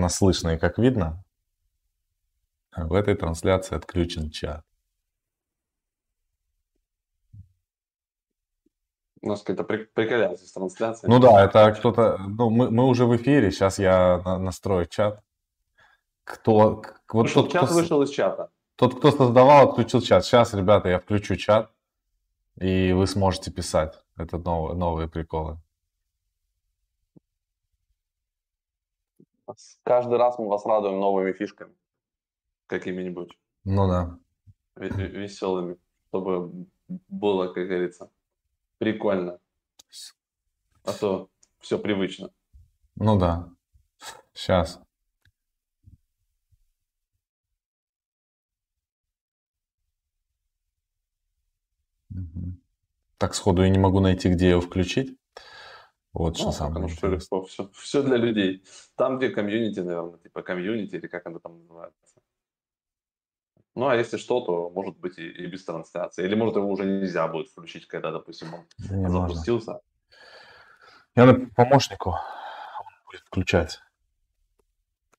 нас слышно и как видно. В этой трансляции отключен чат. У нас какая-то приколяция с трансляцией. Ну да, это кто-то... Ну, мы, мы уже в эфире, сейчас я на, настрою чат. Кто... Вот вышел, тот, чат кто, вышел из чата. Тот, кто создавал, отключил чат. Сейчас, ребята, я включу чат, и вы сможете писать. Это новые, новые приколы. Каждый раз мы вас радуем новыми фишками. Какими-нибудь. Ну да. Веселыми. Чтобы было, как говорится, прикольно. А то все привычно. Ну да. Сейчас. Так сходу я не могу найти, где ее включить. Вот что ну, самое интересное. Все, все для людей. Там, где комьюнити, наверное, типа комьюнити или как оно там называется. Ну, а если что, то может быть и, и без трансляции. Или может его уже нельзя будет включить, когда, допустим, он не запустился. Можно. Я на помощнику будет включать.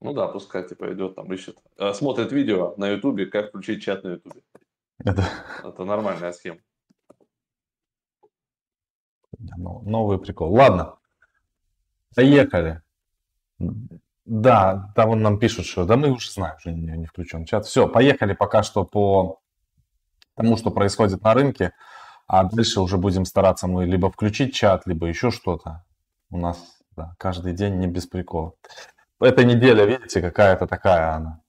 Ну да, пускай типа идет там, ищет. Э, смотрит видео на ютубе, как включить чат на ютубе. Это... Это нормальная схема. Новый прикол. Ладно. Поехали. Да, там он нам пишут, что да мы уже знаем, что не, не включен чат. Все, поехали пока что по тому, что происходит на рынке. А дальше уже будем стараться мы либо включить чат, либо еще что-то. У нас да, каждый день не без прикола. Эта неделя, видите, какая-то такая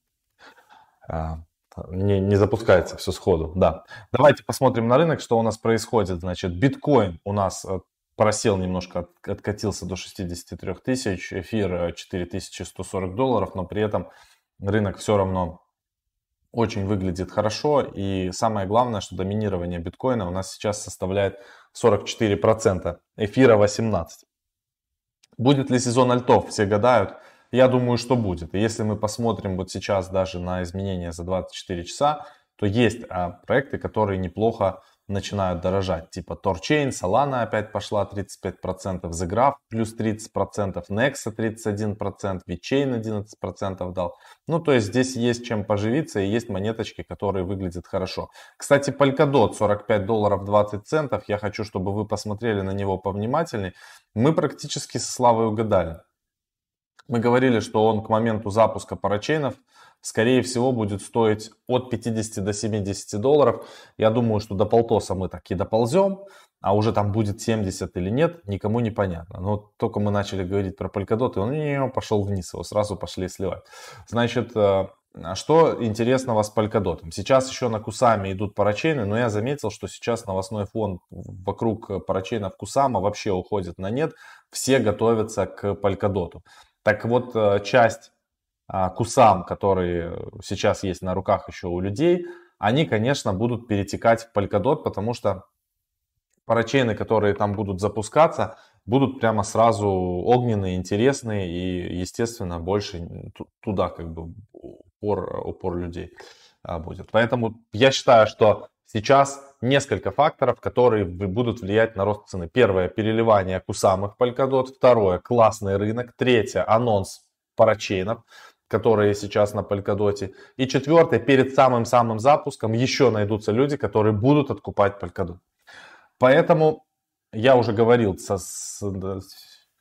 она. Не, не запускается все сходу. Да. Давайте посмотрим на рынок, что у нас происходит. Значит, биткоин у нас э, просел немножко, откатился до 63 тысяч, эфир 4140 э, долларов, но при этом рынок все равно очень выглядит хорошо. И самое главное, что доминирование биткоина у нас сейчас составляет 44%, эфира 18%. Будет ли сезон альтов, все гадают. Я думаю, что будет. И если мы посмотрим вот сейчас даже на изменения за 24 часа, то есть а, проекты, которые неплохо начинают дорожать. Типа Torchain, Solana опять пошла 35%, The плюс 30%, Nexa 31%, VeChain 11% дал. Ну, то есть здесь есть чем поживиться и есть монеточки, которые выглядят хорошо. Кстати, Polkadot 45 долларов 20 центов. Я хочу, чтобы вы посмотрели на него повнимательнее. Мы практически со Славой угадали. Мы говорили, что он к моменту запуска парачейнов, скорее всего, будет стоить от 50 до 70 долларов. Я думаю, что до полтоса мы таки доползем, а уже там будет 70 или нет, никому не понятно. Но только мы начали говорить про Polkadot, и он не, пошел вниз, его сразу пошли сливать. Значит, э, что интересного с Polkadot? Сейчас еще на Кусаме идут парачейны, но я заметил, что сейчас новостной фон вокруг парачейнов Кусама вообще уходит на нет. Все готовятся к Polkadot. Так вот, э, часть а, кусам, которые сейчас есть на руках еще у людей, они, конечно, будут перетекать в Polkadot, потому что парачейны, которые там будут запускаться, будут прямо сразу огненные, интересные и, естественно, больше туда как бы упор, упор людей а, будет. Поэтому я считаю, что сейчас несколько факторов, которые будут влиять на рост цены. Первое, переливание кусамых Polkadot. Второе, классный рынок. Третье, анонс парачейнов, которые сейчас на Polkadot. И четвертое, перед самым-самым запуском еще найдутся люди, которые будут откупать Polkadot. Поэтому я уже говорил, со, с,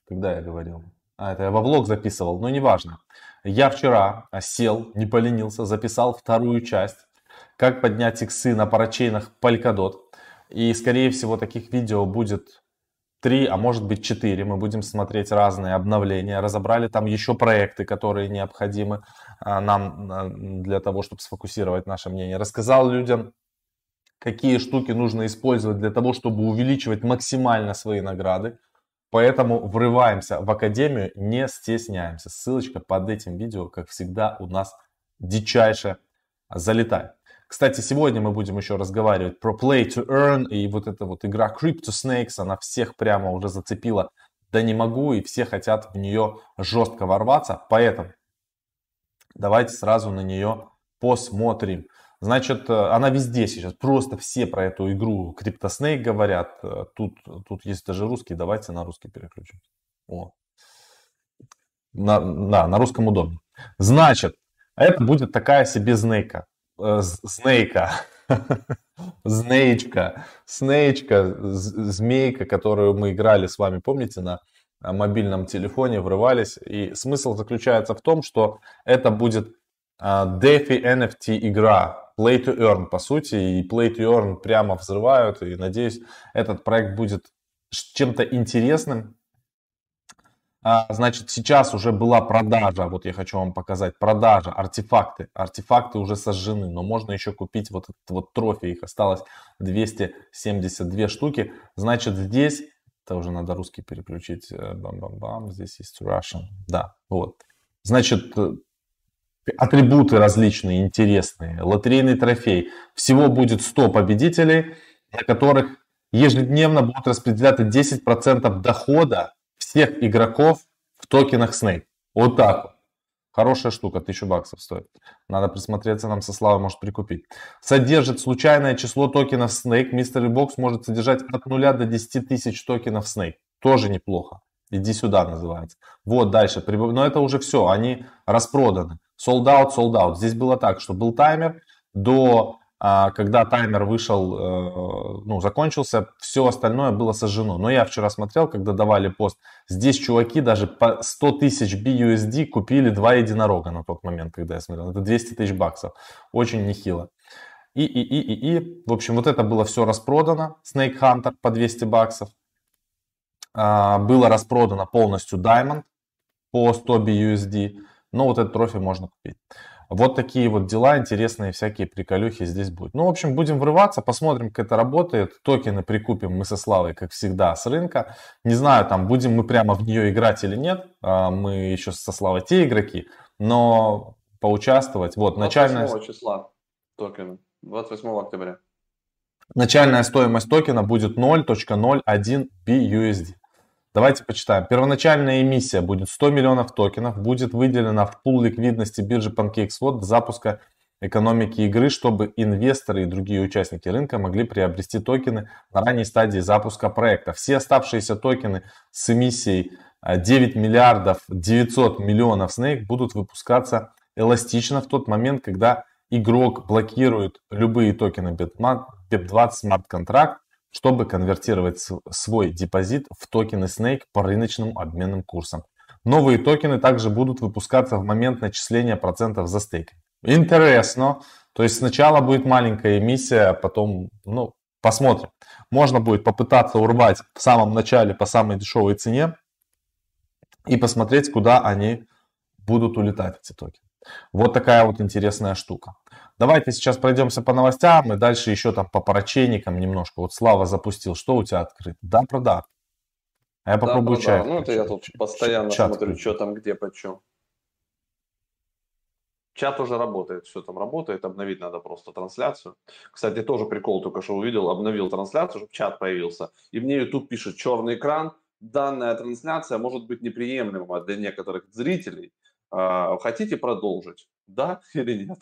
когда я говорил? А, это я во влог записывал, но неважно. Я вчера сел, не поленился, записал вторую часть как поднять иксы на парачейнах Polkadot. И скорее всего таких видео будет 3, а может быть 4. Мы будем смотреть разные обновления. Разобрали там еще проекты, которые необходимы а, нам а, для того, чтобы сфокусировать наше мнение. Рассказал людям, какие штуки нужно использовать для того, чтобы увеличивать максимально свои награды. Поэтому врываемся в Академию, не стесняемся. Ссылочка под этим видео, как всегда, у нас дичайше залетает. Кстати, сегодня мы будем еще разговаривать про Play to Earn и вот эта вот игра Crypto Snakes, она всех прямо уже зацепила. Да не могу, и все хотят в нее жестко ворваться, поэтому давайте сразу на нее посмотрим. Значит, э, она везде сейчас, просто все про эту игру Crypto Snake говорят. Э, тут, тут есть даже русский, давайте на русский переключим. О. на, да, на русском удобно. Значит, это будет такая себе знейка. Э, знейка. Знеечка. Снеечка, змейка, которую мы играли с вами, помните, на мобильном телефоне, врывались. И смысл заключается в том, что это будет DeFi NFT игра, Play to Earn, по сути, и Play to Earn прямо взрывают, и надеюсь, этот проект будет чем-то интересным. А, значит, сейчас уже была продажа, вот я хочу вам показать, продажа, артефакты. Артефакты уже сожжены, но можно еще купить вот этот вот трофей, их осталось 272 штуки. Значит, здесь, это уже надо русский переключить, э, бам-бам-бам, здесь есть Russian, да, вот. Значит, э, атрибуты различные, интересные, лотерейный трофей. Всего будет 100 победителей, на которых ежедневно будут распределяться 10% дохода всех игроков в токенах Snake. Вот так вот. Хорошая штука, 1000 баксов стоит. Надо присмотреться, нам со Славой может прикупить. Содержит случайное число токенов Snake. Mystery Box может содержать от 0 до 10 тысяч токенов Snake. Тоже неплохо. Иди сюда называется. Вот дальше. Но это уже все, они распроданы. Sold out, sold out. Здесь было так, что был таймер, до а, когда таймер вышел, э, ну, закончился, все остальное было сожжено. Но я вчера смотрел, когда давали пост, здесь чуваки даже по 100 тысяч BUSD купили два единорога на тот момент, когда я смотрел. Это 200 тысяч баксов. Очень нехило. И, и, и, и, и. В общем, вот это было все распродано. Snake Hunter по 200 баксов. А, было распродано полностью Diamond по 100 BUSD. Но вот этот трофей можно купить. Вот такие вот дела, интересные всякие приколюхи здесь будут. Ну, в общем, будем врываться, посмотрим, как это работает. Токены прикупим мы со Славой, как всегда, с рынка. Не знаю, там, будем мы прямо в нее играть или нет. А, мы еще со Славой те игроки, но поучаствовать. Вот, начальная... числа токены, 28 октября. Начальная стоимость токена будет 0.01 BUSD. Давайте почитаем. Первоначальная эмиссия будет 100 миллионов токенов, будет выделена в пул ликвидности биржи PancakeSwap до запуска экономики игры, чтобы инвесторы и другие участники рынка могли приобрести токены на ранней стадии запуска проекта. Все оставшиеся токены с эмиссией 9 миллиардов 900 миллионов Snake будут выпускаться эластично в тот момент, когда игрок блокирует любые токены BEP20 Smart Contract чтобы конвертировать свой депозит в токены Snake по рыночным обменным курсам. Новые токены также будут выпускаться в момент начисления процентов за стейк. Интересно. То есть сначала будет маленькая эмиссия, а потом, ну, посмотрим. Можно будет попытаться урвать в самом начале по самой дешевой цене и посмотреть, куда они будут улетать, эти токены. Вот такая вот интересная штука. Давайте сейчас пройдемся по новостям и дальше еще там по поручейникам немножко. Вот Слава запустил. Что у тебя открыто? Да, прода. А я попробую да, чай. Ну, это я тут постоянно чат смотрю, что там, где, почем. Чат уже работает, все там работает, обновить надо просто трансляцию. Кстати, тоже прикол, только что увидел, обновил трансляцию, чтобы чат появился. И мне YouTube пишет черный экран, данная трансляция может быть неприемлема для некоторых зрителей. А, хотите продолжить? Да или нет?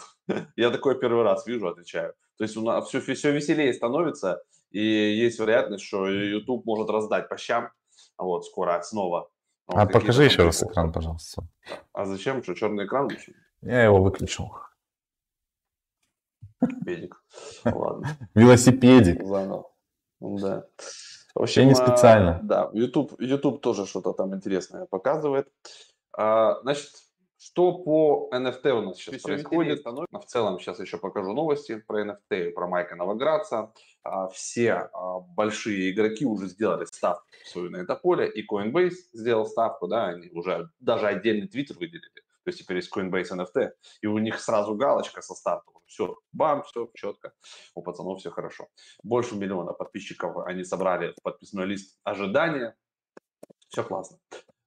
Я такой первый раз вижу, отвечаю. То есть у нас все, все веселее становится, и есть вероятность, что YouTube может раздать по щам, вот, скоро снова. Вот, а покажи еще раз экран, пожалуйста. А зачем? Что, черный экран? Я его выключил. Педик. Ладно. Велосипедик. Заново. Да. В общем, Я не специально. А, да, YouTube, YouTube тоже что-то там интересное показывает. А, значит, что по NFT у нас сейчас Все происходит? В целом сейчас еще покажу новости про NFT, про Майка Новоградца. А, все а, большие игроки уже сделали ставку свою на это поле, и Coinbase сделал ставку, да, они уже даже отдельный твиттер выделили. То есть теперь есть Coinbase NFT, и у них сразу галочка со стартом. Все, бам, все четко. У пацанов все хорошо. Больше миллиона подписчиков они собрали в подписной лист ожидания. Все классно.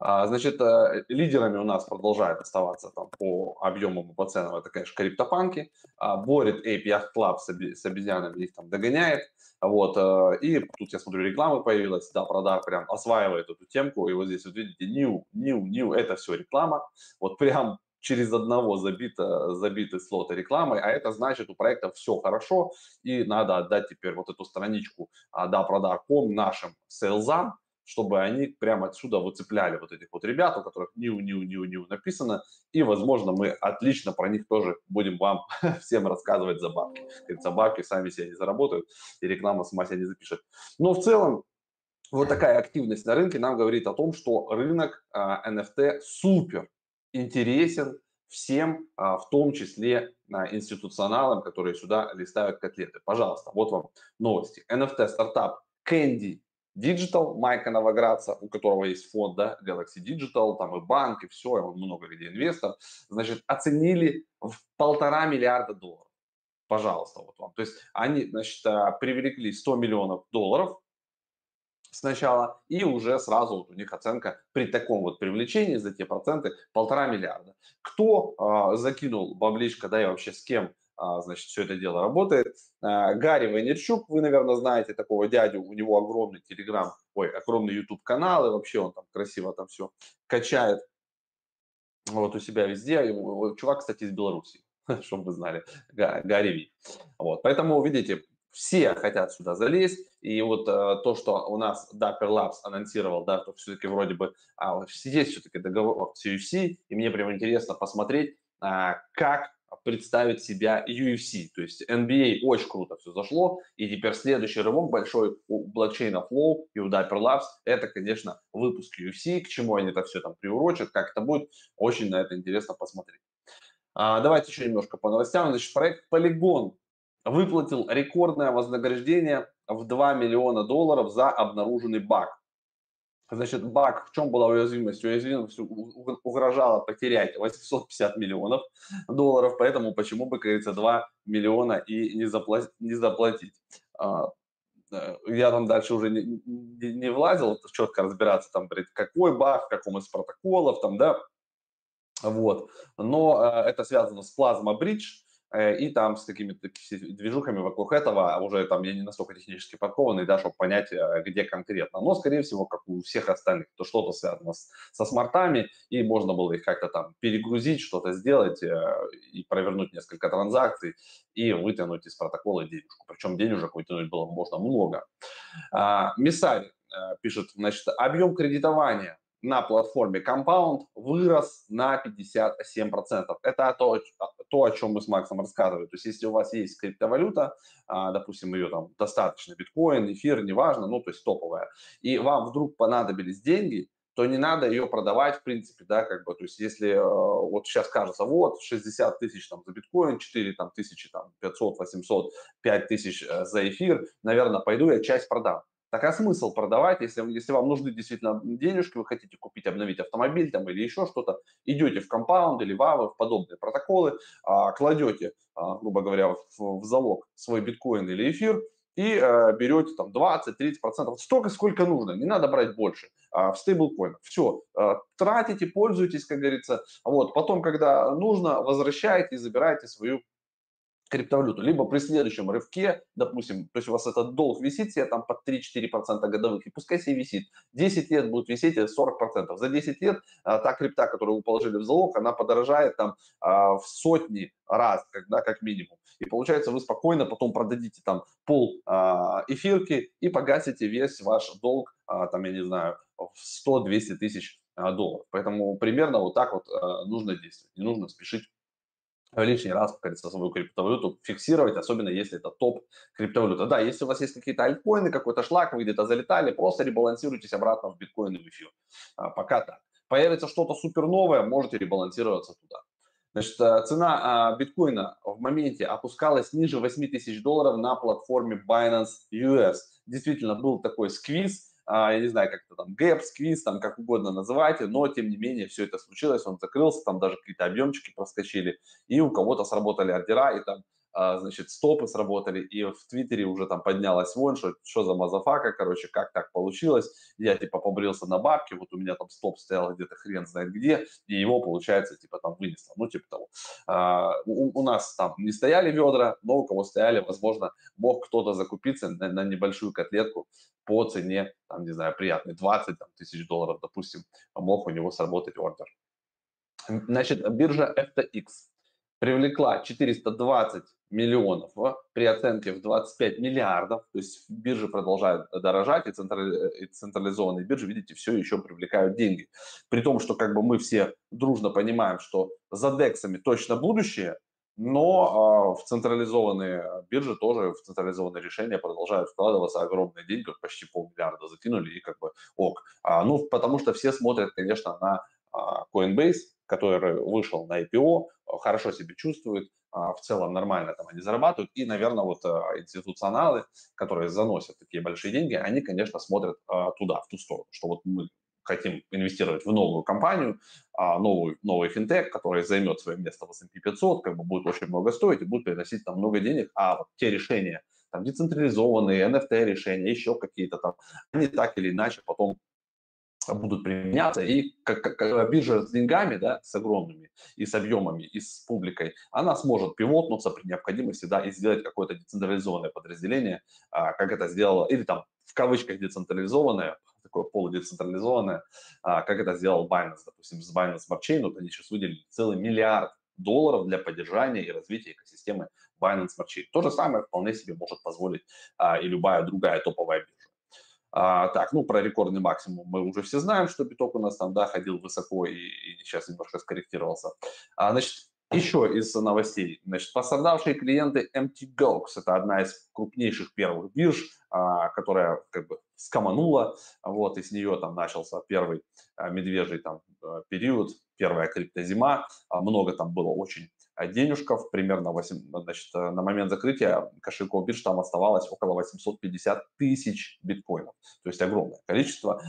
А, значит, э, лидерами у нас продолжают оставаться там по объемам и по ценам, это, конечно, криптопанки. А, борет Ape Yacht Club с обезьянами, их там догоняет. Вот, э, и тут я смотрю, реклама появилась, да, Продар прям осваивает эту темку, и вот здесь вот видите, new, new, new, это все реклама. Вот прям через одного забито, забиты слоты рекламой, а это значит у проекта все хорошо, и надо отдать теперь вот эту страничку а, да, продар.com нашим сейлзам, чтобы они прямо отсюда выцепляли вот этих вот ребят, у которых ниу, ниу, ниу, ниу написано, и, возможно, мы отлично про них тоже будем вам всем рассказывать за бабки. За бабки сами себе не заработают, и реклама сама себя не запишет. Но в целом, вот такая активность на рынке нам говорит о том, что рынок а, NFT супер интересен всем, а, в том числе а, институционалам, которые сюда листают котлеты. Пожалуйста, вот вам новости. NFT стартап Candy Digital Майка Новоградца, у которого есть фонд, да, Galaxy Digital, там и банк, и все, и он много где инвестор, значит, оценили в полтора миллиарда долларов. Пожалуйста, вот вам. То есть они, значит, а, привлекли 100 миллионов долларов сначала, и уже сразу вот у них оценка при таком вот привлечении за те проценты полтора миллиарда. Кто э, закинул бабличка, да и вообще с кем значит, все это дело работает. А, Гарри Вайнерчук, вы, наверное, знаете такого дядю, у него огромный телеграм, ой, огромный YouTube канал, и вообще он там красиво там все качает вот у себя везде. Чувак, кстати, из Беларуси, чтобы вы знали, Гарри Ви. Вот, поэтому, видите, все хотят сюда залезть, и вот э, то, что у нас Dapper Labs анонсировал, да, то все-таки вроде бы а, есть все-таки договор с UFC, и мне прям интересно посмотреть, а, как представить себя UFC. То есть NBA очень круто все зашло, и теперь следующий рывок большой у блокчейна Flow и у Dapper Labs, это, конечно, выпуск UFC, к чему они это все там приурочат, как это будет, очень на это интересно посмотреть. А, давайте еще немножко по новостям. Значит, проект Polygon выплатил рекордное вознаграждение в 2 миллиона долларов за обнаруженный баг. Значит, баг, в чем была уязвимость? Уязвимость угрожала потерять 850 миллионов долларов, поэтому почему бы, как говорится, 2 миллиона и не, заплатить? Не заплатить. А, э, я там дальше уже не, не, не влазил, четко разбираться, там, какой баг, в каком из протоколов, там, да, вот. Но э, это связано с Plasma Bridge, и там с какими-то движухами вокруг этого, уже там я не настолько технически подкованный, да, чтобы понять, э, где конкретно. Но, скорее всего, как у всех остальных, то что-то связано с, со смартами, и можно было их как-то там перегрузить, что-то сделать э, и провернуть несколько транзакций и вытянуть из протокола денежку. Причем денежек вытянуть было можно много. А, Миссарь пишет, значит, объем кредитования на платформе Compound вырос на 57%. Это то, то, о чем мы с Максом рассказывали. То есть, если у вас есть криптовалюта, а, допустим, ее там достаточно, биткоин, эфир, неважно, ну, то есть топовая, и вам вдруг понадобились деньги, то не надо ее продавать, в принципе, да, как бы, то есть, если э, вот сейчас кажется, вот, 60 тысяч там за биткоин, 4 там тысячи, там, 500, 800, 5 тысяч э, за эфир, наверное, пойду я часть продам. Так а смысл продавать, если, если вам нужны действительно денежки, вы хотите купить, обновить автомобиль там или еще что-то, идете в компаунд или в АВы, в подобные протоколы, а, кладете, а, грубо говоря, в, в залог свой биткоин или эфир, и э, берете там 20-30%, вот столько, сколько нужно, не надо брать больше э, в стейблкоинах. Все, э, тратите, пользуйтесь, как говорится, вот, потом, когда нужно, возвращаете и забираете свою криптовалюту, либо при следующем рывке, допустим, то есть у вас этот долг висит себе там под 3-4% годовых, и пускай себе висит, 10 лет будет висеть 40%. За 10 лет а, та крипта, которую вы положили в залог, она подорожает там а, в сотни раз, когда, как минимум. И получается, вы спокойно потом продадите там пол а, эфирки и погасите весь ваш долг, а, там, я не знаю, в 100-200 тысяч а, долларов. Поэтому примерно вот так вот а, нужно действовать. Не нужно спешить лишний раз, как говорится, свою криптовалюту фиксировать, особенно если это топ криптовалюта. Да, если у вас есть какие-то альткоины, какой-то шлак, вы где-то залетали, просто ребалансируйтесь обратно в биткоин и в эфир. А, пока так. Появится что-то супер новое, можете ребалансироваться туда. Значит, э, цена а, биткоина в моменте опускалась ниже 8 тысяч долларов на платформе Binance US. Действительно, был такой сквиз, я не знаю, как это там, гэп, сквиз, там, как угодно называйте, но, тем не менее, все это случилось, он закрылся, там даже какие-то объемчики проскочили, и у кого-то сработали ордера, и там а, значит, стопы сработали, и в Твиттере уже там поднялась вон, что, что за мазафака, короче, как так получилось, я типа побрился на бабки, вот у меня там стоп стоял где-то хрен знает где, и его, получается, типа там вынесло, ну, типа того. А, у, у нас там не стояли ведра, но у кого стояли, возможно, мог кто-то закупиться на, на небольшую котлетку по цене, там, не знаю, приятный 20 там, тысяч долларов, допустим, мог у него сработать ордер. Значит, биржа FTX привлекла 420 миллионов при оценке в 25 миллиардов, то есть биржи продолжают дорожать, и, централизованные биржи, видите, все еще привлекают деньги. При том, что как бы мы все дружно понимаем, что за дексами точно будущее, но э, в централизованные биржи тоже, в централизованные решения продолжают вкладываться огромные деньги, почти полмиллиарда закинули и как бы ок. А, ну, потому что все смотрят, конечно, на а, Coinbase, который вышел на IPO, хорошо себя чувствует, а, в целом нормально там они зарабатывают. И, наверное, вот а, институционалы, которые заносят такие большие деньги, они, конечно, смотрят а, туда, в ту сторону, что вот мы хотим инвестировать в новую компанию, новую, новый финтех, который займет свое место в S&P 500, как бы будет очень много стоить и будет приносить там много денег, а вот те решения, там децентрализованные, NFT решения, еще какие-то там, они так или иначе потом будут применяться. И как, как биржа с деньгами, да, с огромными, и с объемами, и с публикой, она сможет пивотнуться при необходимости, да, и сделать какое-то децентрализованное подразделение, а, как это сделала, или там в кавычках децентрализованное, такое полудецентрализованное, а, как это сделал Binance, допустим, с Binance Smart Chain, вот они сейчас выделили целый миллиард долларов для поддержания и развития экосистемы Binance Smart. То же самое вполне себе может позволить а, и любая другая топовая биржа. А, так, ну, про рекордный максимум мы уже все знаем, что биток у нас там, да, ходил высоко и, и сейчас немножко скорректировался. А, значит, еще из новостей. Значит, пострадавшие клиенты MTGOX, это одна из крупнейших первых бирж, а, которая как бы скоманула, вот, и с нее там начался первый а, медвежий там а, период, первая криптозима, а, много там было очень а денежков, примерно 8, значит, э, на момент закрытия кошельков бирж там оставалось около 850 тысяч биткоинов. То есть огромное количество,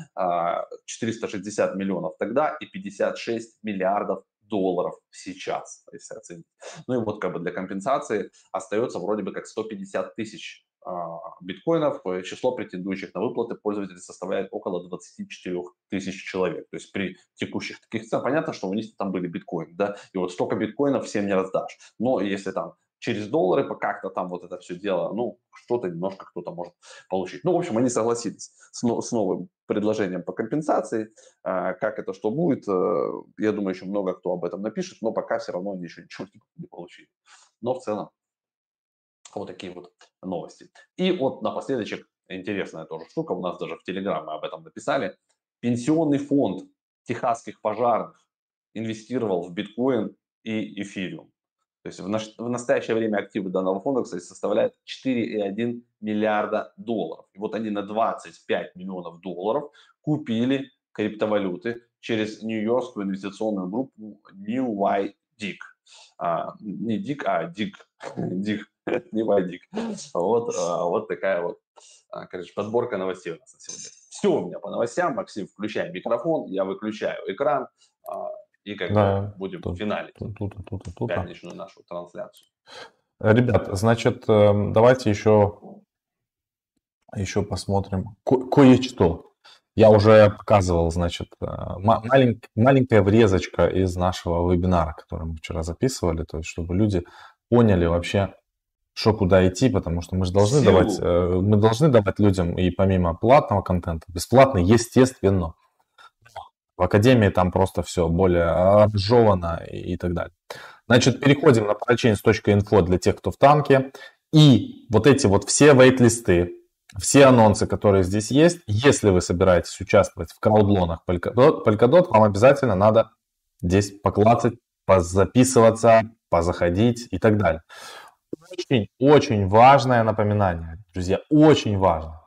460 а, миллионов тогда и 56 миллиардов долларов сейчас, если оценить. Ну и вот как бы для компенсации остается вроде бы как 150 тысяч биткоинов, э, число претендующих на выплаты пользователей составляет около 24 тысяч человек. То есть при текущих таких ценах, понятно, что у них там были биткоины, да, и вот столько биткоинов всем не раздашь. Но если там через доллары как-то там вот это все дело, ну, что-то немножко кто-то может получить. Ну, в общем, они согласились с, с новым предложением по компенсации. А, как это что будет, э, я думаю, еще много кто об этом напишет, но пока все равно они еще ничего не получили. Но в целом вот такие вот новости. И вот напоследочек, интересная тоже штука, у нас даже в Телеграме об этом написали. Пенсионный фонд техасских пожарных инвестировал в биткоин и эфириум. То есть в, наш, в настоящее время активы данного фонда, кстати, составляют 4,1 миллиарда долларов. И вот они на 25 миллионов долларов купили криптовалюты через Нью-Йоркскую инвестиционную группу New Y Dig. А, не Dig, а Dig. Dig. не Вадик. Вот, а, вот такая вот, а, короче, подборка новостей у нас на сегодня. Все у меня по новостям. Максим, включай микрофон, я выключаю экран. А, и как да, будем тут, финалить тут, тут, тут, тут, тут, пятничную нашу трансляцию. Ребят, значит, эм, давайте еще, еще посмотрим Ко- кое-что. Я уже показывал, значит, э, малень, маленькая врезочка из нашего вебинара, который мы вчера записывали, то есть чтобы люди поняли вообще, что куда идти, потому что мы же должны Силу. давать, э, мы должны давать людям и помимо платного контента, бесплатно, естественно. В академии там просто все более обжевано и, и так далее. Значит, переходим на parachains.info для тех, кто в танке. И вот эти вот все вейт-листы, все анонсы, которые здесь есть, если вы собираетесь участвовать в краудлонах Polkadot, Polkadot вам обязательно надо здесь поклацать, позаписываться, позаходить и так далее очень-очень важное напоминание, друзья, очень важно.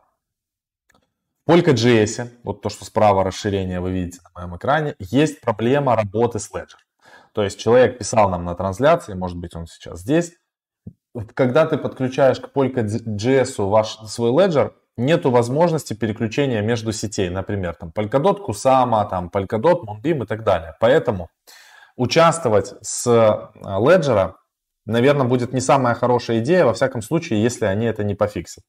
В Polka.js, вот то, что справа расширение вы видите на моем экране, есть проблема работы с Ledger. То есть человек писал нам на трансляции, может быть он сейчас здесь. Когда ты подключаешь к Polka.js ваш свой Ledger, нету возможности переключения между сетей. Например, там Polkadot, Kusama, там Polkadot, Moonbeam и так далее. Поэтому участвовать с э, Ledger наверное, будет не самая хорошая идея, во всяком случае, если они это не пофиксят.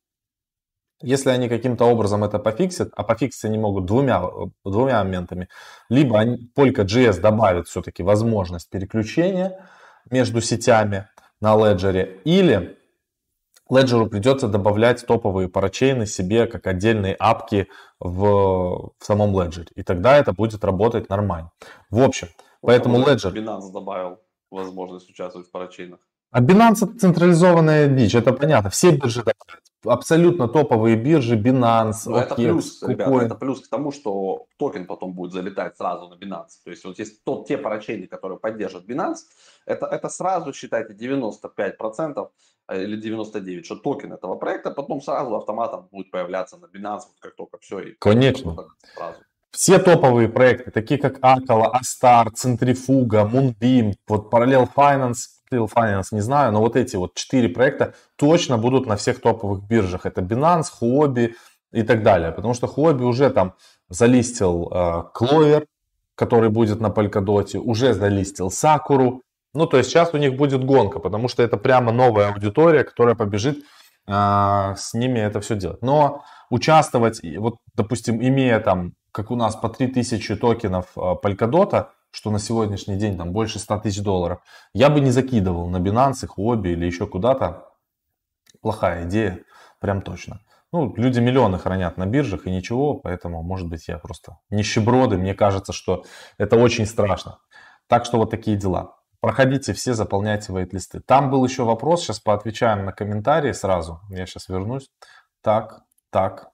Если они каким-то образом это пофиксят, а пофиксить они могут двумя, двумя моментами, либо они, Polka.js добавит все-таки возможность переключения между сетями на Ledger, или Ledger придется добавлять топовые парачейны себе как отдельные апки в, в самом Ledger. И тогда это будет работать нормально. В общем, поэтому Ledger... Binance добавил возможность участвовать в парачейнах. А Binance это централизованная дичь, это понятно. Все биржи добавят. Абсолютно топовые биржи, Binance, Но это плюс, ребята, это плюс к тому, что токен потом будет залетать сразу на Binance. То есть вот есть тот, те парачейны, которые поддержат Binance, это, это сразу, считайте, 95% э, или 99, что токен этого проекта потом сразу автоматом будет появляться на Binance, вот как только все. И Конечно. Сразу. Все топовые проекты, такие как Acala, Astar, Центрифуга, Moonbeam, вот Parallel Finance, Parallel Finance не знаю, но вот эти вот четыре проекта точно будут на всех топовых биржах. Это Binance, Huobi и так далее. Потому что Huobi уже там залистил э, который будет на Polkadot, уже залистил Sakura. Ну, то есть сейчас у них будет гонка, потому что это прямо новая аудитория, которая побежит э, с ними это все делать. Но участвовать, вот, допустим, имея там как у нас по 3000 токенов Polkadot, что на сегодняшний день там больше 100 тысяч долларов, я бы не закидывал на Binance, Huobi или еще куда-то. Плохая идея, прям точно. Ну, люди миллионы хранят на биржах и ничего, поэтому, может быть, я просто нищеброды. Мне кажется, что это очень страшно. Так что вот такие дела. Проходите все, заполняйте вейт-листы. Там был еще вопрос, сейчас поотвечаем на комментарии сразу. Я сейчас вернусь. Так, так,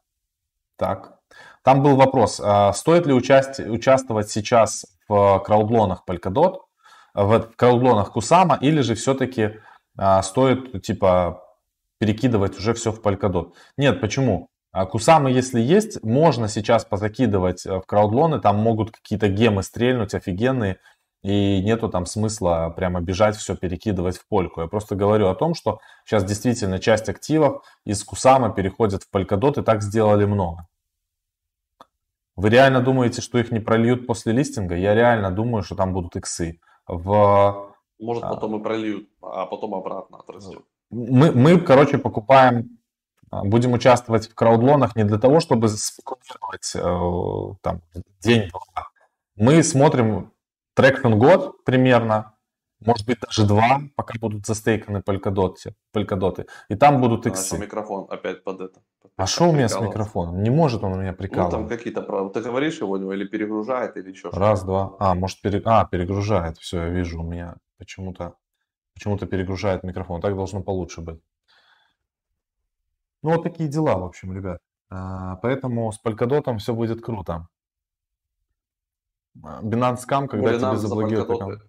так. Там был вопрос, а стоит ли участь, участвовать сейчас в краудлонах Polkadot, в краудлонах Кусама, или же все-таки а, стоит типа перекидывать уже все в Polkadot? Нет, почему? Кусамы, если есть, можно сейчас позакидывать в краудлоны, там могут какие-то гемы стрельнуть офигенные, и нету там смысла прямо бежать все перекидывать в польку. Я просто говорю о том, что сейчас действительно часть активов из Кусама переходит в Polkadot, и так сделали много. Вы реально думаете, что их не прольют после листинга? Я реально думаю, что там будут иксы. В... Может, а, потом и прольют, а потом обратно отрастет. Мы, мы, короче, покупаем, а, будем участвовать в краудлонах не для того, чтобы спекулировать э, там, день-два. Мы смотрим traction год примерно, может быть, даже два, пока будут застейканы Polkadot ы, Polkadot ы. И там будут иксы. А микрофон опять под это. Под а что у меня с микрофоном? Не может он у меня прикалывать. Ну, там какие-то... Ты говоришь его или перегружает, или еще Раз, два. А, может, пере... а, перегружает. Все, я вижу, у меня почему-то почему-то перегружает микрофон. Так должно получше быть. Ну, вот такие дела, в общем, ребят. А, поэтому с Polkadot все будет круто. Binance Scam, когда Binance тебе заблокируют аккаунт.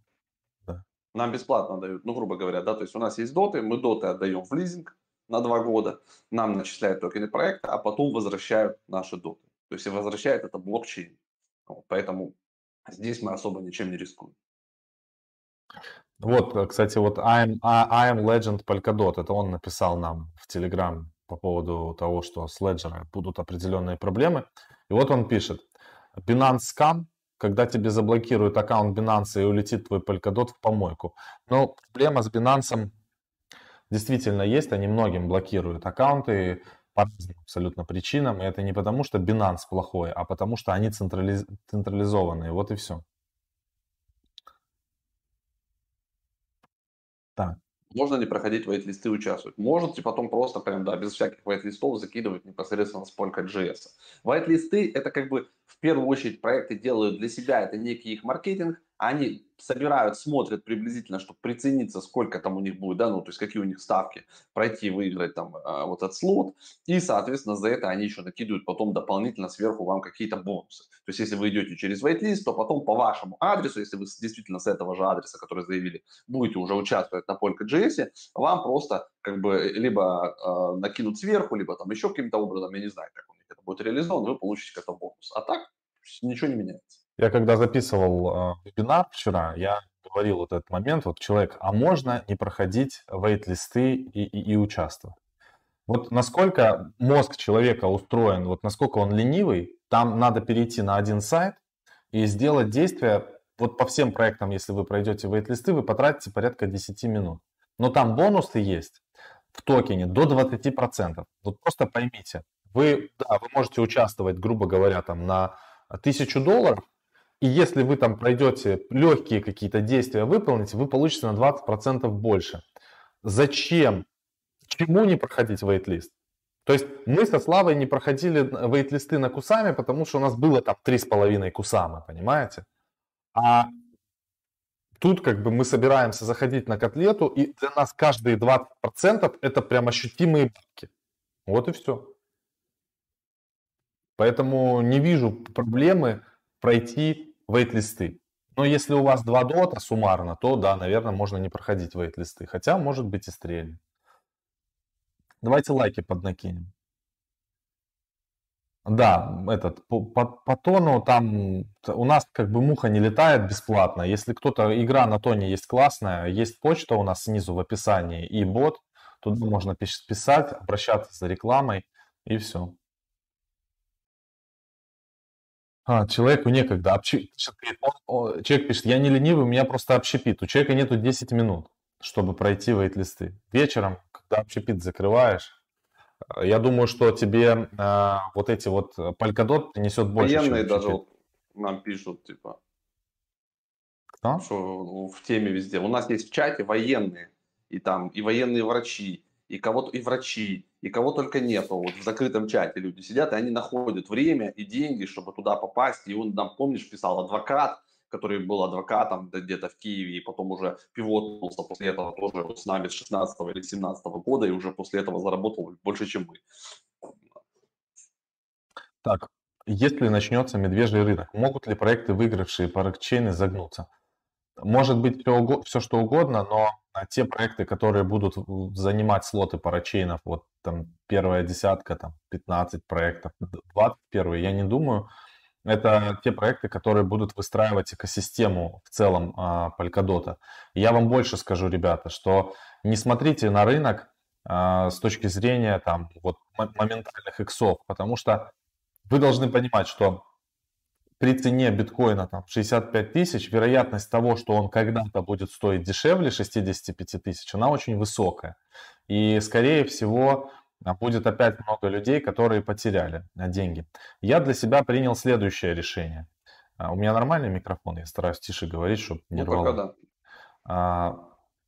Нам бесплатно дают, ну, грубо говоря, да, то есть у нас есть доты, мы доты отдаем в лизинг на два года, нам начисляют токены проекта, а потом возвращают наши доты. То есть и возвращает это блокчейн. Вот, поэтому здесь мы особо ничем не рискуем. Вот, э, кстати, вот I am, I am Legend Polkadot, это он написал нам в Telegram по поводу того, что с Ledger будут определенные проблемы. И вот он пишет, Binance Scam когда тебе заблокируют аккаунт Binance и улетит твой Polkadot в помойку. Но проблема с Binance действительно есть, они многим блокируют аккаунты по абсолютно причинам. И это не потому, что Binance плохой, а потому, что они централиз... централизованные. Вот и все. Так. Можно ли проходить вайт-листы и участвовать? Можете потом просто прям, да, без всяких вайт-листов закидывать непосредственно с Polka.js. Вайт-листы это как бы в первую очередь проекты делают для себя, это некий их маркетинг, они собирают, смотрят приблизительно, чтобы прицениться, сколько там у них будет, да, ну, то есть какие у них ставки, пройти, выиграть там э, вот этот слот, и, соответственно, за это они еще накидывают потом дополнительно сверху вам какие-то бонусы. То есть, если вы идете через вайт-лист, то потом по вашему адресу, если вы действительно с этого же адреса, который заявили, будете уже участвовать на Polka.js, вам просто как бы либо э, накинут сверху, либо там еще каким-то образом, я не знаю, как у них это будет реализовано, вы получите какой-то бонус. А так ничего не меняется. Я когда записывал э, вебинар вчера, я говорил вот этот момент, вот человек, а можно не проходить вейт-листы и, и, и участвовать? Вот насколько мозг человека устроен, вот насколько он ленивый, там надо перейти на один сайт и сделать действие, вот по всем проектам, если вы пройдете вейт-листы, вы потратите порядка 10 минут. Но там бонусы есть в токене до 20%. Вот просто поймите, вы, да, вы можете участвовать, грубо говоря, там на 1000 долларов, и если вы там пройдете легкие какие-то действия выполните, вы получите на 20% больше. Зачем? Чему не проходить вейт-лист? То есть мы со Славой не проходили вейт-листы на Кусами, потому что у нас было там 3,5 Кусама, понимаете? А тут как бы мы собираемся заходить на котлету, и для нас каждые 20% это прям ощутимые бабки. Вот и все. Поэтому не вижу проблемы пройти вейт-листы. Но если у вас два дота суммарно, то да, наверное, можно не проходить вейт-листы. Хотя, может быть, и стрельнет. Давайте лайки поднакинем. Да, этот, по, по, по тону там у нас как бы муха не летает бесплатно. Если кто-то, игра на тоне есть классная, есть почта у нас снизу в описании и бот, туда можно писать, обращаться за рекламой и все. А, человеку некогда. Общи... Человек пишет, я не ленивый, у меня просто общепит. У человека нету 10 минут, чтобы пройти вейт-листы. Вечером, когда общепит закрываешь, э, я думаю, что тебе э, вот эти вот э, Polkadot принесет больше, Военные даже вот нам пишут, типа, Кто? что в теме везде. У нас есть в чате военные, и там и военные врачи, и кого-то, и врачи, и кого только нету. Вот в закрытом чате люди сидят, и они находят время и деньги, чтобы туда попасть. И он нам, помнишь, писал адвокат, который был адвокатом где-то в Киеве, и потом уже пивотнулся после этого тоже с нами с 16 или 17 года, и уже после этого заработал больше, чем мы. Так, если начнется медвежий рынок, могут ли проекты, выигравшие парокчейны, загнуться? Может быть все, все что угодно, но те проекты, которые будут занимать слоты парачейнов, вот там первая десятка, там 15 проектов, 21, я не думаю, это те проекты, которые будут выстраивать экосистему в целом а, Polkadot. Я вам больше скажу, ребята, что не смотрите на рынок а, с точки зрения там вот моментальных иксов, потому что вы должны понимать, что при цене биткоина там 65 тысяч, вероятность того, что он когда-то будет стоить дешевле 65 тысяч, она очень высокая. И скорее всего а, будет опять много людей, которые потеряли а, деньги. Я для себя принял следующее решение. А, у меня нормальный микрофон, я стараюсь тише говорить, чтобы не ну, рвало. Да.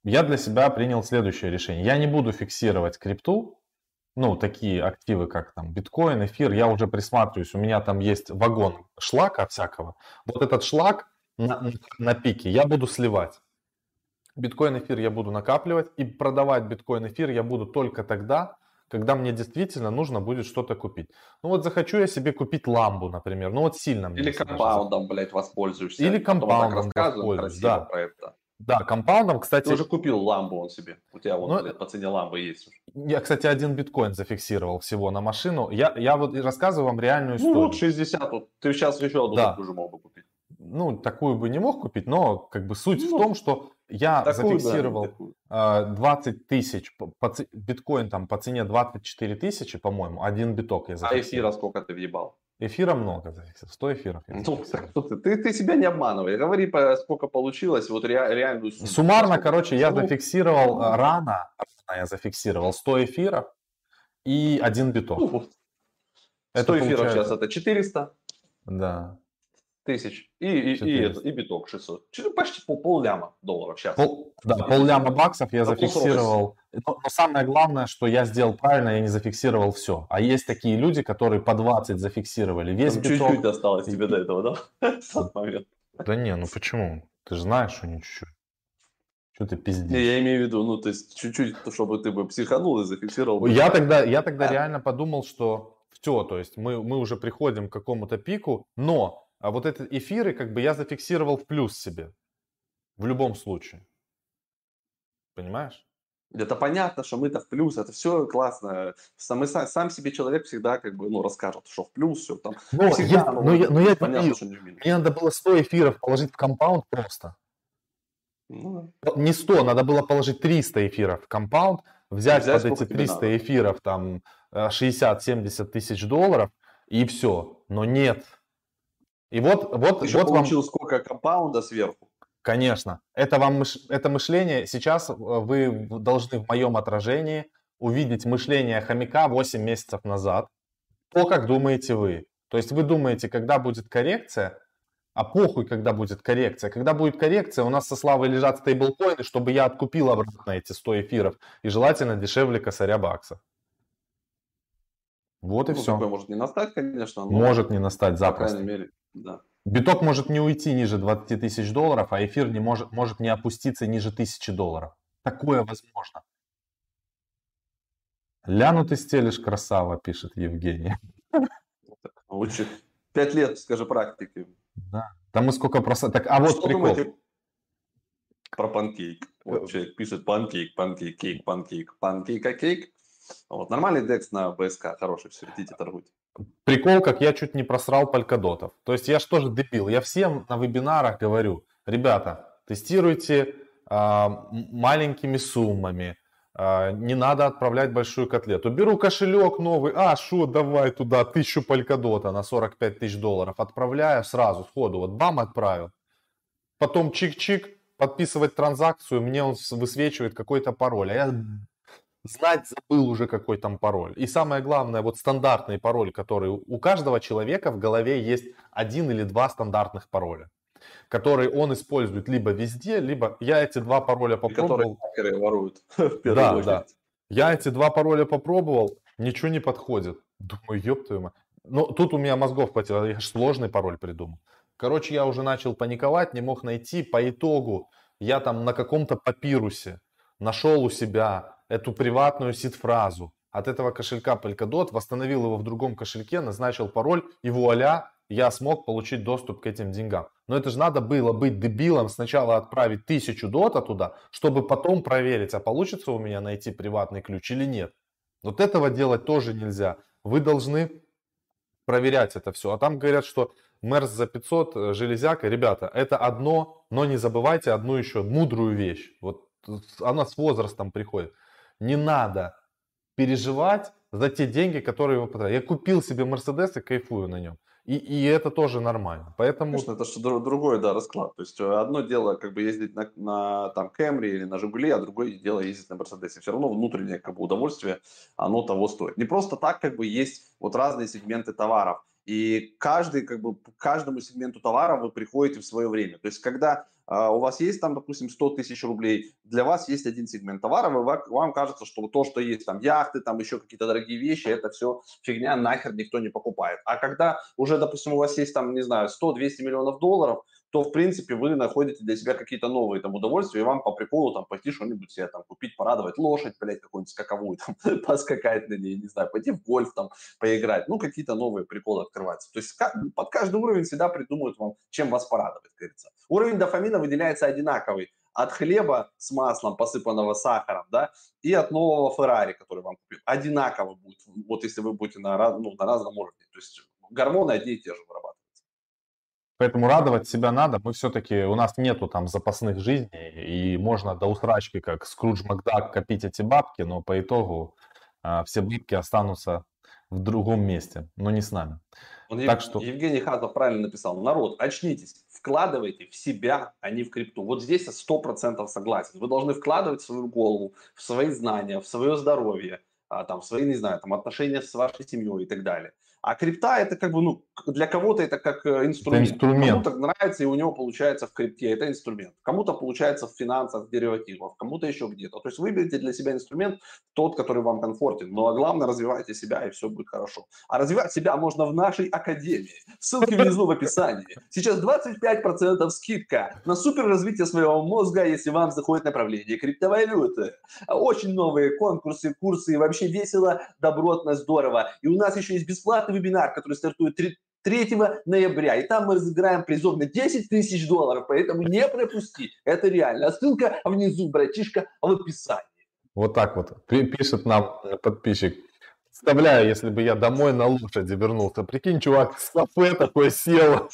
Я для себя принял следующее решение. Я не буду фиксировать крипту, ну, такие активы, как там биткоин, эфир, я уже присматриваюсь, у меня там есть вагон шлака всякого. Вот этот шлак на, на пике я буду сливать. Биткоин, эфир я буду накапливать и продавать биткоин, эфир я буду только тогда, когда мне действительно нужно будет что-то купить. Ну вот захочу я себе купить ламбу, например, ну вот сильно мне. Или компаундом, блядь, воспользуешься. Или компаундом воспользуюсь, да. Про это. Да, компаундом, кстати... Ты уже купил ламбу он себе. У тебя вот ну, по цене ламбы есть уже. Я, кстати, один биткоин зафиксировал всего на машину. Я, я вот рассказываю вам реальную историю. Ну, вот 60. Вот, ты сейчас еще одну да. такую же мог бы купить. Ну, такую бы не мог купить, но как бы суть ну, в том, что я такую, зафиксировал да, 20 тысяч, биткоин там по цене 24 тысячи, по-моему, один биток я зафиксировал. А эфира сколько ты въебал? Эфира много, 100 эфиров. Ну, ты, ты, ты себя не обманывай. Говори, сколько получилось, вот ре, реальную сумму. Суммарно, короче, я зафиксировал э, рано, я зафиксировал 100 эфиров и один биток. Ну, 100 это эфиров получается... сейчас это 400? Да тысяч и, и, и, это, и биток 600. Почти пол, пол ляма долларов сейчас. Пол, да, пол ляма баксов я зафиксировал. Но, но самое главное, что я сделал правильно, я не зафиксировал все. А есть такие люди, которые по 20 зафиксировали весь Там биток. Чуть-чуть осталось тебе до этого, да? Да не, ну почему? Ты же знаешь, что не чуть-чуть. Что ты пиздишь? Не, я имею в виду, ну, то есть чуть-чуть, чтобы ты бы психанул и зафиксировал. Я тогда, я тогда реально подумал, что все, то есть мы, мы уже приходим к какому-то пику, но а вот эти эфиры, как бы я зафиксировал в плюс себе. В любом случае. Понимаешь? Это понятно, что мы-то в плюс, это все классно. Сам, сам себе человек всегда как бы, ну, расскажет, что в плюс, все там. Но всегда, я, ну, но я, но я понятно, что не Мне надо было 100 эфиров положить в компаунд просто. Ну, Не 100, надо было положить 300 эфиров в компаунд, взять, взять под эти 300 эфиров там 60-70 э, тысяч долларов и все. Но нет, и вот, вот, Ты вот получил вам... сколько компаунда сверху? Конечно. Это, вам, это мышление, сейчас э, вы должны в моем отражении увидеть мышление хомяка 8 месяцев назад. То, как думаете вы. То есть вы думаете, когда будет коррекция, а похуй, когда будет коррекция. Когда будет коррекция, у нас со Славой лежат стейблкоины, чтобы я откупил обратно эти 100 эфиров. И желательно дешевле косаря бакса. Вот и ну, все. может не настать, конечно. Но, может не настать запросто. По крайней мере, да. Биток может не уйти ниже 20 тысяч долларов, а эфир не может, может не опуститься ниже тысячи долларов. Такое возможно. Ляну ты стелишь, красава, пишет Евгений. Лучше пять лет, скажи, практики. Да. Там мы сколько просто... Так, а вот Что прикол. Думаете про панкейк? Вот человек пишет панкейк, панкейк, кейк, панкейк, панкейк, а кейк. Вот, нормальный декс на БСК, хороший, все, идите торгуйте. Прикол, как я чуть не просрал полькодотов. То есть я же тоже дебил. Я всем на вебинарах говорю, ребята, тестируйте а, маленькими суммами, а, не надо отправлять большую котлету. Беру кошелек новый, а, что, давай туда тысячу полькодота на 45 тысяч долларов. Отправляю сразу, сходу, вот бам, отправил. Потом чик-чик, подписывать транзакцию, мне он высвечивает какой-то пароль. А я знать забыл уже какой там пароль. И самое главное, вот стандартный пароль, который у каждого человека в голове есть один или два стандартных пароля который он использует либо везде, либо я эти два пароля попробовал. которые воруют. Да, очередь. да. Я эти два пароля попробовал, ничего не подходит. Думаю, ёб твою мать. Ну, тут у меня мозгов хватило, я сложный пароль придумал. Короче, я уже начал паниковать, не мог найти. По итогу я там на каком-то папирусе нашел у себя эту приватную сид-фразу от этого кошелька Polkadot, восстановил его в другом кошельке, назначил пароль и вуаля, я смог получить доступ к этим деньгам. Но это же надо было быть дебилом, сначала отправить тысячу дота туда, чтобы потом проверить, а получится у меня найти приватный ключ или нет. Вот этого делать тоже нельзя. Вы должны проверять это все. А там говорят, что Мерс за 500, э, железяка. Ребята, это одно, но не забывайте одну еще мудрую вещь. Вот она с возрастом приходит. Не надо переживать за те деньги, которые вы потратили. Я купил себе Мерседес и кайфую на нем. И, и это тоже нормально. Поэтому... Конечно, это что другой да, расклад. То есть э, одно дело как бы ездить на, на там Кэмри или на Жигули, а другое дело ездить на Мерседесе. Все равно внутреннее как бы удовольствие, оно того стоит. Не просто так как бы есть вот разные сегменты товаров. И каждый, как бы, к каждому сегменту товара вы приходите в свое время. То есть, когда э, у вас есть там, допустим, 100 тысяч рублей, для вас есть один сегмент товара, вы, вам кажется, что то, что есть там яхты, там еще какие-то дорогие вещи, это все фигня, нахер никто не покупает. А когда уже, допустим, у вас есть там, не знаю, 100-200 миллионов долларов, то, в принципе, вы находите для себя какие-то новые там удовольствия, и вам по приколу там пойти что-нибудь себе там купить, порадовать лошадь, блядь, какую-нибудь скаковую, там, поскакать на ней, не знаю, пойти в гольф там поиграть, ну, какие-то новые приколы открываются. То есть под каждый уровень всегда придумают вам, чем вас порадовать, говорится. Уровень дофамина выделяется одинаковый от хлеба с маслом, посыпанного сахаром, да, и от нового Феррари, который вам купил. Одинаково будет, вот если вы будете на, ну, на разном уровне. То есть гормоны одни и те же вырабатывают. Поэтому радовать себя надо. Мы все-таки, у нас нету там запасных жизней, и можно до усрачки, как Скрудж Макдак, копить эти бабки, но по итогу а, все бабки останутся в другом месте, но не с нами. Он так Ев... что... Евгений Хатов правильно написал. Народ, очнитесь, вкладывайте в себя, а не в крипту. Вот здесь я сто процентов согласен. Вы должны вкладывать в свою голову, в свои знания, в свое здоровье, а, там, в свои, не знаю, там, отношения с вашей семьей и так далее. А крипта это как бы, ну, для кого-то это как э, инструмент. Это инструмент. Кому-то нравится, и у него получается в крипте, это инструмент. Кому-то получается в финансах, в деривативах, кому-то еще где-то. То есть выберите для себя инструмент, тот, который вам комфортен. Но главное, развивайте себя, и все будет хорошо. А развивать себя можно в нашей академии. Ссылки внизу в описании. Сейчас 25% скидка на супер развитие своего мозга, если вам заходит направление криптовалюты. Очень новые конкурсы, курсы, и вообще весело, добротно, здорово. И у нас еще есть бесплатный вебинар, который стартует 3, 3 ноября. И там мы разыграем призов на 10 тысяч долларов, поэтому не пропусти. Это реально. А ссылка внизу, братишка, в описании. Вот так вот пишет нам подписчик. Представляю, если бы я домой на лошади вернулся. Прикинь, чувак с кафе такой сел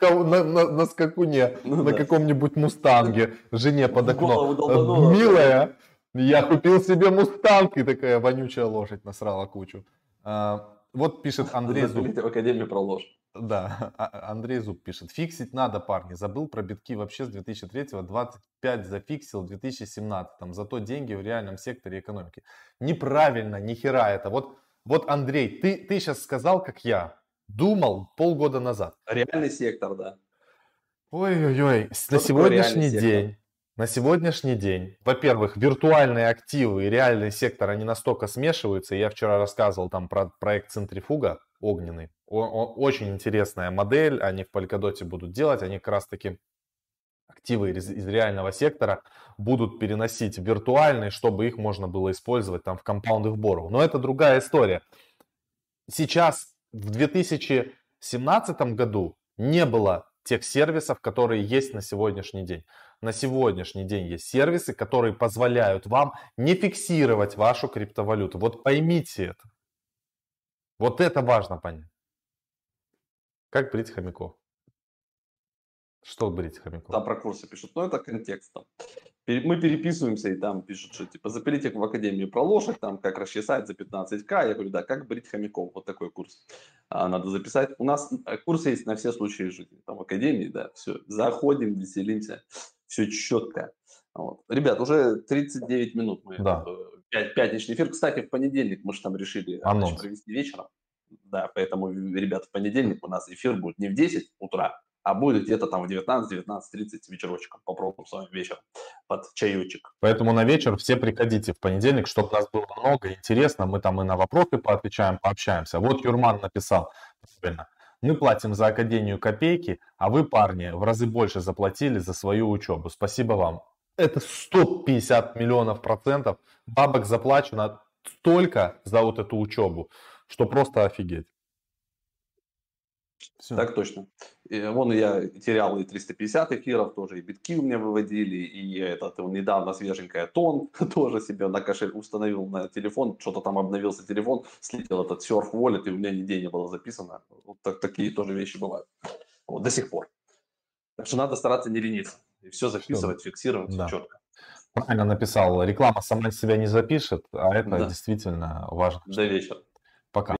на, на, на скакуне, ну, на да. каком-нибудь мустанге, жене под окном. Милая, я купил себе мустанг, и такая вонючая лошадь насрала кучу. А, вот пишет Андрей Зуб. в Академию про ложь. Да, а, а, Андрей Зуб пишет. Фиксить надо, парни. Забыл про битки вообще с 2003 25 зафиксил в 2017. Зато деньги в реальном секторе экономики. Неправильно, ни хера это. Вот, вот Андрей, ты, ты сейчас сказал, как я. Думал полгода назад. Реальный сектор, да. Ой-ой-ой, на сегодняшний день на сегодняшний день, во-первых, виртуальные активы и реальный сектор, они настолько смешиваются. Я вчера рассказывал там про проект Центрифуга огненный. очень интересная модель, они в Polkadot будут делать, они как раз таки активы из, из реального сектора будут переносить в виртуальный, чтобы их можно было использовать там в в Borrow. Но это другая история. Сейчас, в 2017 году, не было тех сервисов, которые есть на сегодняшний день. На сегодняшний день есть сервисы, которые позволяют вам не фиксировать вашу криптовалюту. Вот поймите это. Вот это важно понять. Как брить хомяков? Что брить хомяков? Там про курсы пишут, но это контекст там. Мы переписываемся, и там пишут, что типа запилите в академию про лошадь, там как расчесать за 15к. Я говорю, да, как брить хомяков, вот такой курс а, надо записать. У нас э, курсы есть на все случаи жизни, там в академии, да, все, заходим, веселимся, все четко. Вот. Ребят, уже 39 минут мы да. пятничный эфир. Кстати, в понедельник мы же там решили Анонс. провести вечером. Да, поэтому, ребят, в понедельник у нас эфир будет не в 10 утра, а будет где-то там в 19-19.30 вечерочком. Попробуем с вами вечером под чаечек. Поэтому на вечер все приходите в понедельник, чтобы нас было много интересно. Мы там и на вопросы поотвечаем, пообщаемся. Вот Юрман написал правильно. Мы платим за академию копейки, а вы, парни, в разы больше заплатили за свою учебу. Спасибо вам. Это 150 миллионов процентов бабок заплачено столько за вот эту учебу, что просто офигеть. Все. Так точно. Вон я терял и 350 эфиров тоже, и битки у меня выводили, и этот недавно свеженькая тон тоже себе на кошель установил на телефон, что-то там обновился телефон, слетел этот серф wallet, и у меня нигде не было записано. Вот так, такие тоже вещи бывают. Вот до сих пор. Так что надо стараться не лениться. И все записывать, все. фиксировать да. четко. Правильно написал. Реклама сама себя не запишет, а это да. действительно важно. До вечера. Пока.